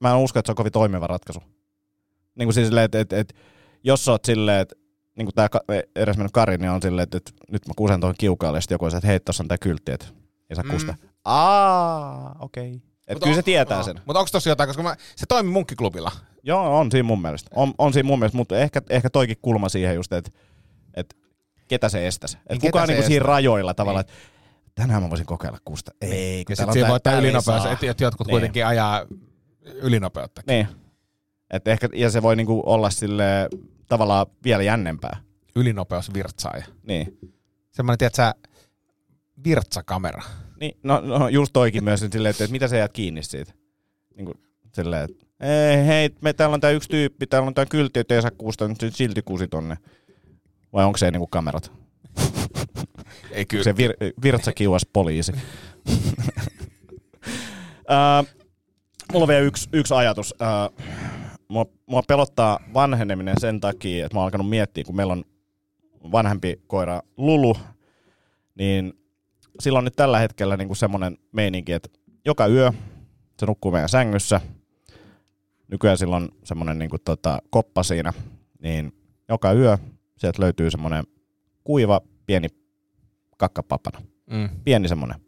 mä en usko, että se on kovin toimiva ratkaisu. Niin kuin siis silleen, että et, et, jos sä oot silleen, että niin kuin tämä edes mennyt Kari, niin on silleen, että, että nyt mä kusen tuohon kiukaalle, ja sitten joku on se, että hei, tuossa on tää kyltti, että ei saa Mm. kusta. Aa, okei. Okay. Että kyllä se tietää sen. Mutta onko tossa jotain, koska mä, se toimi munkkiklubilla. Joo, on siinä mun mielestä. On, on siinä mun mielestä, mutta ehkä, ehkä toikin kulma siihen just, että, että ketä se estäisi. Että Niin, kuka on niinku siinä rajoilla tavallaan, Niin. että tänään mä voisin kokeilla kusta. Ei, kun Ja täällä sitten on voi ei ylinopeus, että, että jotkut Niin. kuitenkin ajaa ylinopeutta. Niin. Et ehkä, ja se voi niinku olla sille tavallaan vielä jännempää. Ylinopeus virtsaaja. Niin. Semmoinen, tiedät sä, virtsakamera. niin no, no, just toikin myös silleen, että, että mitä sä jäät kiinni siitä. Niin kuin, silleen, että ei, hei, me täällä on tää yksi tyyppi, täällä on tää kyltti, että ei saa kuusta, nyt silti kuusi tonne. Vai onko se niinku kamerat? Ei kyllä. Se vir- virtsakiuas poliisi. uh, mulla on vielä yksi, yksi ajatus. Uh, mua, mua pelottaa vanheneminen sen takia, että mä oon alkanut miettiä, kun meillä on vanhempi koira Lulu, niin sillä on nyt tällä hetkellä niinku semmoinen meininki, että joka yö se nukkuu meidän sängyssä. Nykyään sillä on semmoinen niinku tota, koppa siinä, niin joka yö sieltä löytyy semmoinen kuiva pieni kakkapapana. Mm. Pieni semmoinen.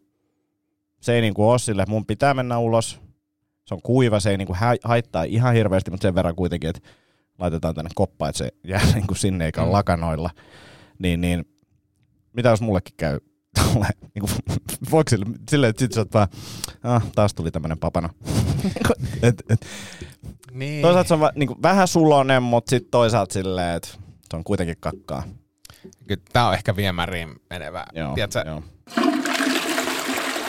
Se ei niinku ole sille, mun pitää mennä ulos. Se on kuiva, se ei niinku hä- haittaa ihan hirveästi, mutta sen verran kuitenkin, että laitetaan tänne koppa, että se jää niinku sinne eikä Mm. lakanoilla. Niin, niin mitä jos mullekin käy tolleen, niinku, voiko sille, silleen, että sit sä oot vaan, ah, taas tuli tämmönen papana. et, et, Niin. toisaalta se on va, niinku, vähän sulonen, mutta sitten toisaalta silleen, että se on kuitenkin kakkaa. Kyllä tää on ehkä viemäriin menevä. Joo, Tiedätkö, joo.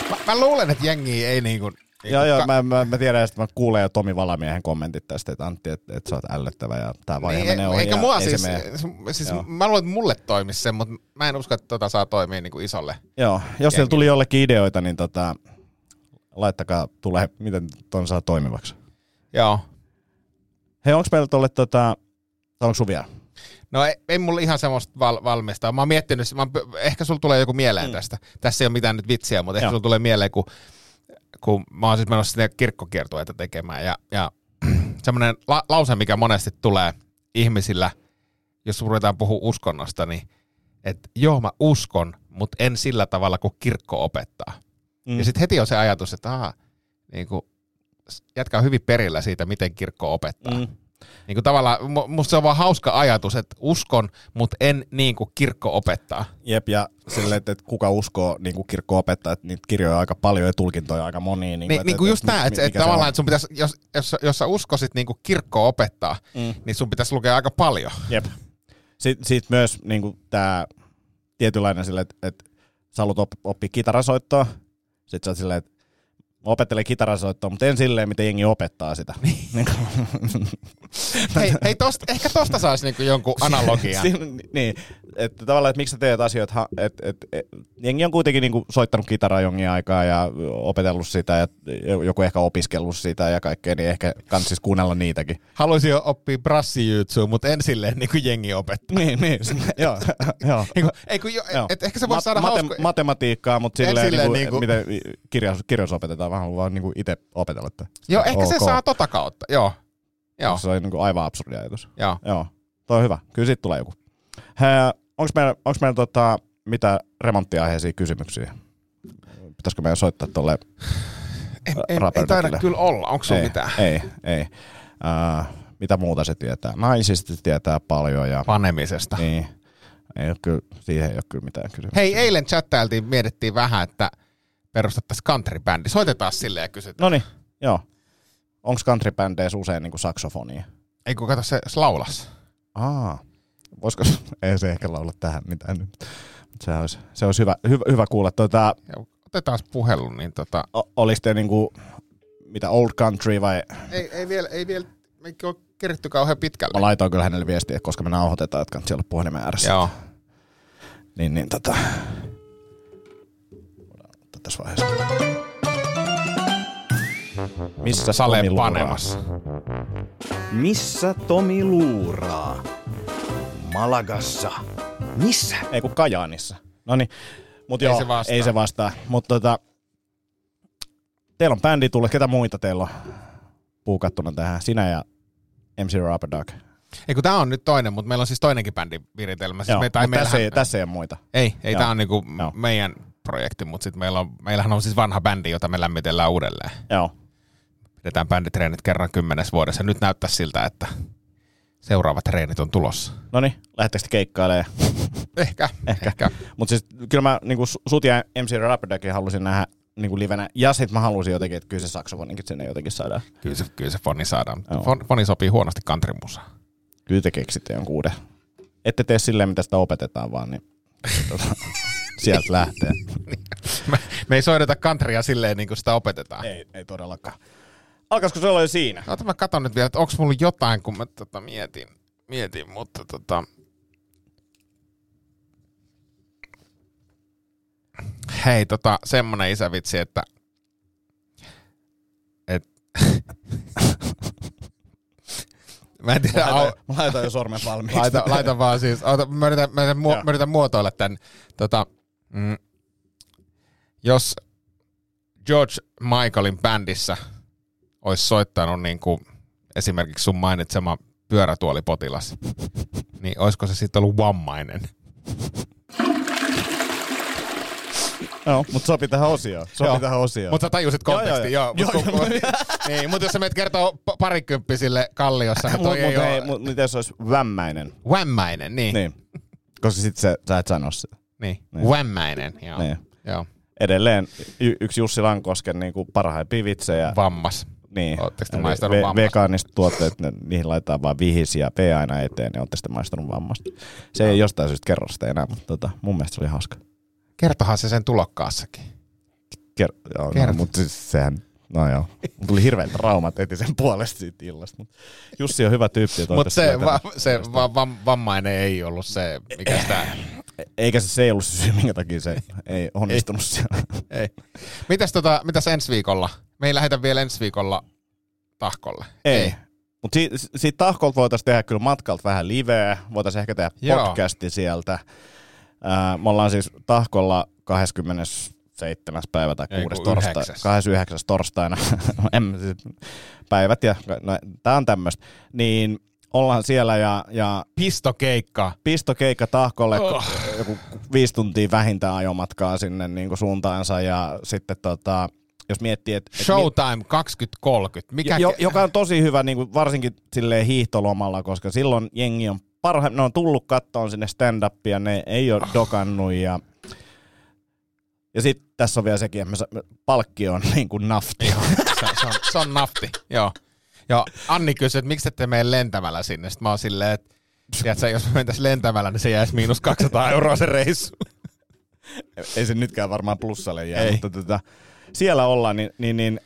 Mä, mä, luulen, että jengi ei niinku... niinku Joo, joo, ka- mä, mä, mä tiedän, että mä kuulen jo Tomi Valamiehen kommentit tästä, että Antti, että, että sä oot ällöttävä ja tää vaihe niin, menee ohi. Eikä mua ei siis, se mene. siis Joo. mä luulen, että mulle toimisi se, mutta mä en usko, että tota saa toimia niinku isolle. Joo, jos siellä tuli jollekin ideoita, niin tota, laittakaa tulee, miten ton saa toimivaksi. Joo. Hei, onks meillä tolle tota, onko sun vielä? No ei, ei mulla ihan semmoista val, valmista. Mä oon miettinyt, mä, oon- ehkä sulla tulee joku mieleen Mm. tästä. Tässä ei ole mitään nyt vitsiä, mutta ehkä sulla tulee mieleen, kun, kun mä oon siis menossa sinne kirkkokiertueita tekemään. Ja, ja semmoinen la, lause, mikä monesti tulee ihmisillä, jos ruvetaan puhua uskonnosta, niin että joo mä uskon, mutta en sillä tavalla kuin kirkko opettaa. Mm. Ja sitten heti on se ajatus, että aha, niin kuin, jätkä on hyvin perillä siitä, miten kirkko opettaa. Mm. Niin kuin tavallaan, mu- musta se on vaan hauska ajatus, että uskon, mutta en niin kuin kirkko opettaa. Jep, ja silleen, että, että kuka uskoo niin kuin kirkko opettaa, että niitä kirjoja on aika paljon ja tulkintoja aika monia. Niin, Niin, niin kuin just tämä, että, että tavallaan, että sun pitäisi, jos, jos, jos sä uskoisit niin kuin kirkko opettaa, Mm. niin sun pitäisi lukea aika paljon. Jep. Sitten sit myös niin kuin tämä tietynlainen sille, että, että sä haluat op, oppia kitarasoittoa. Sitten sä oot silleen, että mä opettelen kitarasoittoa, mutta en silleen, miten jengi opettaa sitä. Hei, hei tosta, ehkä tosta saisi niin kuin jonkun analogian. Siinä, niin, että tavallaan, että miksi sä teet asioita, että et, et, jengi on kuitenkin niinku soittanut kitaraa jonkin aikaa ja opetellut sitä ja joku ehkä opiskellut sitä ja kaikkea, niin ehkä kans siis kuunnella niitäkin. Haluaisin jo oppia brassijyytsyä, mutta en silleen niin kuin jengi opettaa. Niin, niin, joo, joo. Niin kuin, ei kun jo, et, ehkä se voi saada mate- hauska... Matematiikkaa, mutta En silleen, silleen niinku, niinku- miten kirjaus, kirjaus opetetaan, vaan niinku itse opetella. Että Joo, ehkä se ok. saa tota kautta. Joo. Joo, Se on niinku aivan absurdi ajatus. joo. Joo, toi on hyvä. Kyllä siitä tulee joku. Onko meillä, onks meillä tota, mitä remonttiaiheisia kysymyksiä? Pitäisikö meidän soittaa tuolle Ei, ei, ei taida kyllä olla. Onko sulla ei, mitään? Ei, ei. Uh, mitä muuta se tietää? Naisista se tietää paljon ja Panemisesta. niin, ei ole kyllä, siihen ei ole kyllä mitään kysymyksiä. Hei, eilen chattailtiin, mietittiin vähän, että perustettaisiin country-bändi. Soitetaan silleen ja kysytään. No niin, joo. Onko countrybändeissä usein niinku saksofonia? Ei kun kato, se se laulas. Aa, voisiko, ei se ehkä laula tähän mitään nyt. Mut Se olisi, se olisi hyvä, hyvä, hyvä kuulla. Tota, Ja Otetaan puhelun, niin tota... o- oliko te niinku, mitä old country vai? Ei, ei vielä, ei vielä, me ei ole keritty kauhean pitkälle. Mä laitoin kyllä hänelle viestiä, koska me nauhoitetaan, että kannattaa olla puhelimen ääressä. Joo. Niin, niin tota... Voidaan ottaa tässä vaiheessa. Missä Sale Tomi panemassa. Missä Tomi luuraa? Malagassa. Missä? Ei kun Kajaanissa. No niin, mutta Ei joo, se vastaa. ei se vastaa. Mutta tota, teillä on bändi tullut, ketä muita teillä on puukattuna tähän? Sinä ja MC Rubber Duck. Ei kun tää on nyt toinen, mutta meillä on siis toinenkin bändi viritelmä. Siis Joo, me, tai mutta tässä, ei, meillähän- tässä ei ole muita. Ei, ei Joo. tää on niinku Joo. meidän projekti, mutta sit meillä on, meillähän on siis vanha bändi, jota me lämmitellään uudelleen. Joo. Pidetään bänditreenit kerran kymmenes vuodessa. Nyt näyttää siltä, että seuraavat treenit on tulossa. No niin, lähettekö te keikkailemaan? Ehkä, ehkä. ehkä. Mutta siis kyllä mä niinku su- sut ja MC Duckin halusin nähdä niinku livenä. Ja sit mä halusin jotenkin, että kyllä se saksofoninkin sinne jotenkin saadaan. Kyllä se, kyllä se foni saadaan. Fon, foni sopii huonosti countrymusaan. Kyllä te keksitte jonkun uuden. Ette tee silleen, mitä sitä opetetaan vaan, niin tota, sieltä lähtee. Me, me ei soideta countrya silleen, niin kuin sitä opetetaan. Ei, ei todellakaan. Alkaisiko se olla jo siinä? Ota mä katon nyt vielä, että onko mulla jotain, kun mä tota mietin, mietin, mutta tota... Hei, tota, semmonen isävitsi, että... Et... mä en tiedä, Mä au, laitan, mä laitan jo sormen valmiiksi. laita, laita vaan siis, ota, mä, yritän, mä, yritän, Joo. mu, mä yritän muotoilla tämän. Tota, mm, jos George Michaelin bändissä olisi soittanut niin kuin esimerkiksi sun mainitsema pyörätuolipotilas, niin olisiko se sitten ollut vammainen? Joo, mutta sopi tähän osioon. Sopi Joo. tähän osioon. Mutta sä tajusit Joo, kontekstin, joo, joo. joo. Mut, Joo, kun- niin, mutta jos sä menet kertoo pa- parikymppisille kalliossa, niin Mut, toi ei mut, ei, ole mut, miten se olisi vämmäinen? vämmäinen, niin. niin. Koska sit se, sä et sano sitä. niin. Niin. Vämmäinen, joo. Niin. joo. Edelleen y- yksi Jussi Lankosken niin kuin parhaimpia vitsejä. Vammas. Niin. Ootteko te maistanut vammasta? Vegaaniset tuotteet, ne, niihin laitetaan vaan vihis ja P aina eteen, niin ootte sitten maistanut vammasta. Se ei jostain syystä kerro sitä enää, mutta tota, mun mielestä se oli hauska. Kertohan se sen tulokkaassakin. Ker- joo, Kerro. no, mutta siis sehän, no joo. Mulla tuli hirveät traumat heti sen puolesta siitä illasta. Mut Jussi on hyvä tyyppi. Mutta se, va, se va, va, vammainen ei ollut se, mikä sitä... Eikä se, se ei ollut se syy, minkä takia se ei onnistunut siellä. ei. Mitäs, tota, mitäs ensi viikolla? Me ei lähetä vielä ensi viikolla tahkolle. Ei. Mutta siitä, siitä tahkolta voitaisiin tehdä kyllä matkalta vähän liveä, voitaisiin ehkä tehdä Joo. podcasti sieltä. Ää, me ollaan siis tahkolla 27. päivä tai Ei, 6. kun torstai, yhdeksäs. 29. torstaina, en, siis päivät ja no, tää on tämmöistä. Niin ollaan siellä ja, ja Pistokeikka. pistokeikka tahkolle, oh. joku viisi tuntia vähintään ajomatkaa sinne niin kuin suuntaansa ja sitten tota, jos miettii, että... et Showtime 2030. Mikä jo, joka on tosi hyvä niin kuin varsinkin silleen hiihtolomalla, koska silloin jengi on parha, ne on tullut kattoon sinne stand-upia, ne ei ole dokannut ja ja sitten tässä on vielä sekin, että palkki on niin kuin nafti. se, se, on, se on nafti, joo. Ja Anni kysyi, että miksi ette mene lentämällä sinne. Sitten mä oon silleen, että tiedätkö, jos me mentäisiin lentämällä, niin se jäisi miinus 200 euroa se reissu. Ei se nytkään varmaan plussalle jää, Ei. mutta tota, siellä ollaan, niin, niin, niin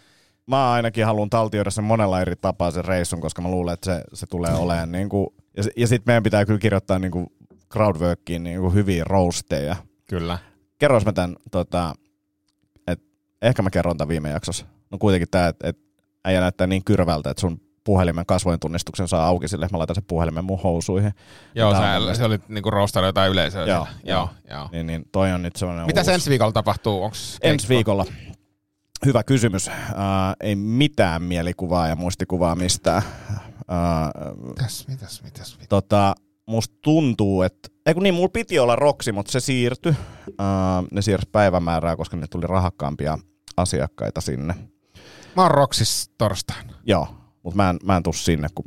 mä ainakin haluan taltioida sen monella eri tapaa sen reissun, koska mä luulen, että se, se tulee olemaan niin kuin, ja, ja sitten meidän pitää kyllä kirjoittaa niin kuin crowdworkiin niin kuin hyviä roasteja. Kyllä. Kerros mä tämän, tota, että ehkä mä kerron tämän viime jaksossa. No kuitenkin tämä, että et äijä näyttää niin kyrvältä, että sun puhelimen kasvojen tunnistuksen saa auki sille, että mä laitan sen puhelimen mun housuihin. Joo, on sä, mun se oli niinku roostannut jotain yleisöä. Joo, joo. joo, joo. Niin, niin toi on nyt sellainen Mitä ensi viikolla tapahtuu? Onks Ensi viikolla. Hyvä kysymys. Uh, ei mitään mielikuvaa ja muistikuvaa mistään. Uh, Mitäs, mitäs, mitäs, mitäs? tota, musta tuntuu, että... Ei kun niin, mulla piti olla roksi, mutta se siirtyi. Uh, ne siirsi päivämäärää, koska ne tuli rahakkaampia asiakkaita sinne. Mä oon Roksis torstaina. Joo, mutta mä en, mä en tuu sinne, kun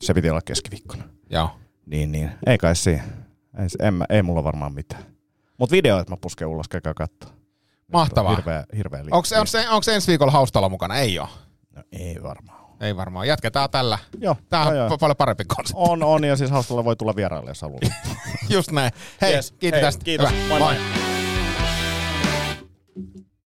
se piti olla keskiviikkona. Joo. Niin, niin. Ei kai siinä. Ei, se- en mä, ei mulla varmaan mitään. Mutta videoit mä pusken ulos, käykää katsoa. Mahtavaa. Hirveä, hirveä li- Onks, onks, onks ensi viikolla haustalo mukana? Ei oo. No, ei varmaan. Ei varmaan. Jatketaan tällä. Joo, Tää on joo, joo. pa- paljon parempi konsepti. On, on, ja siis haustalla voi tulla vieraille, jos haluaa. Just näin. Hei, Yes. kiitos Hei, tästä. kiitos. Hyvä. Moi, moi. moi.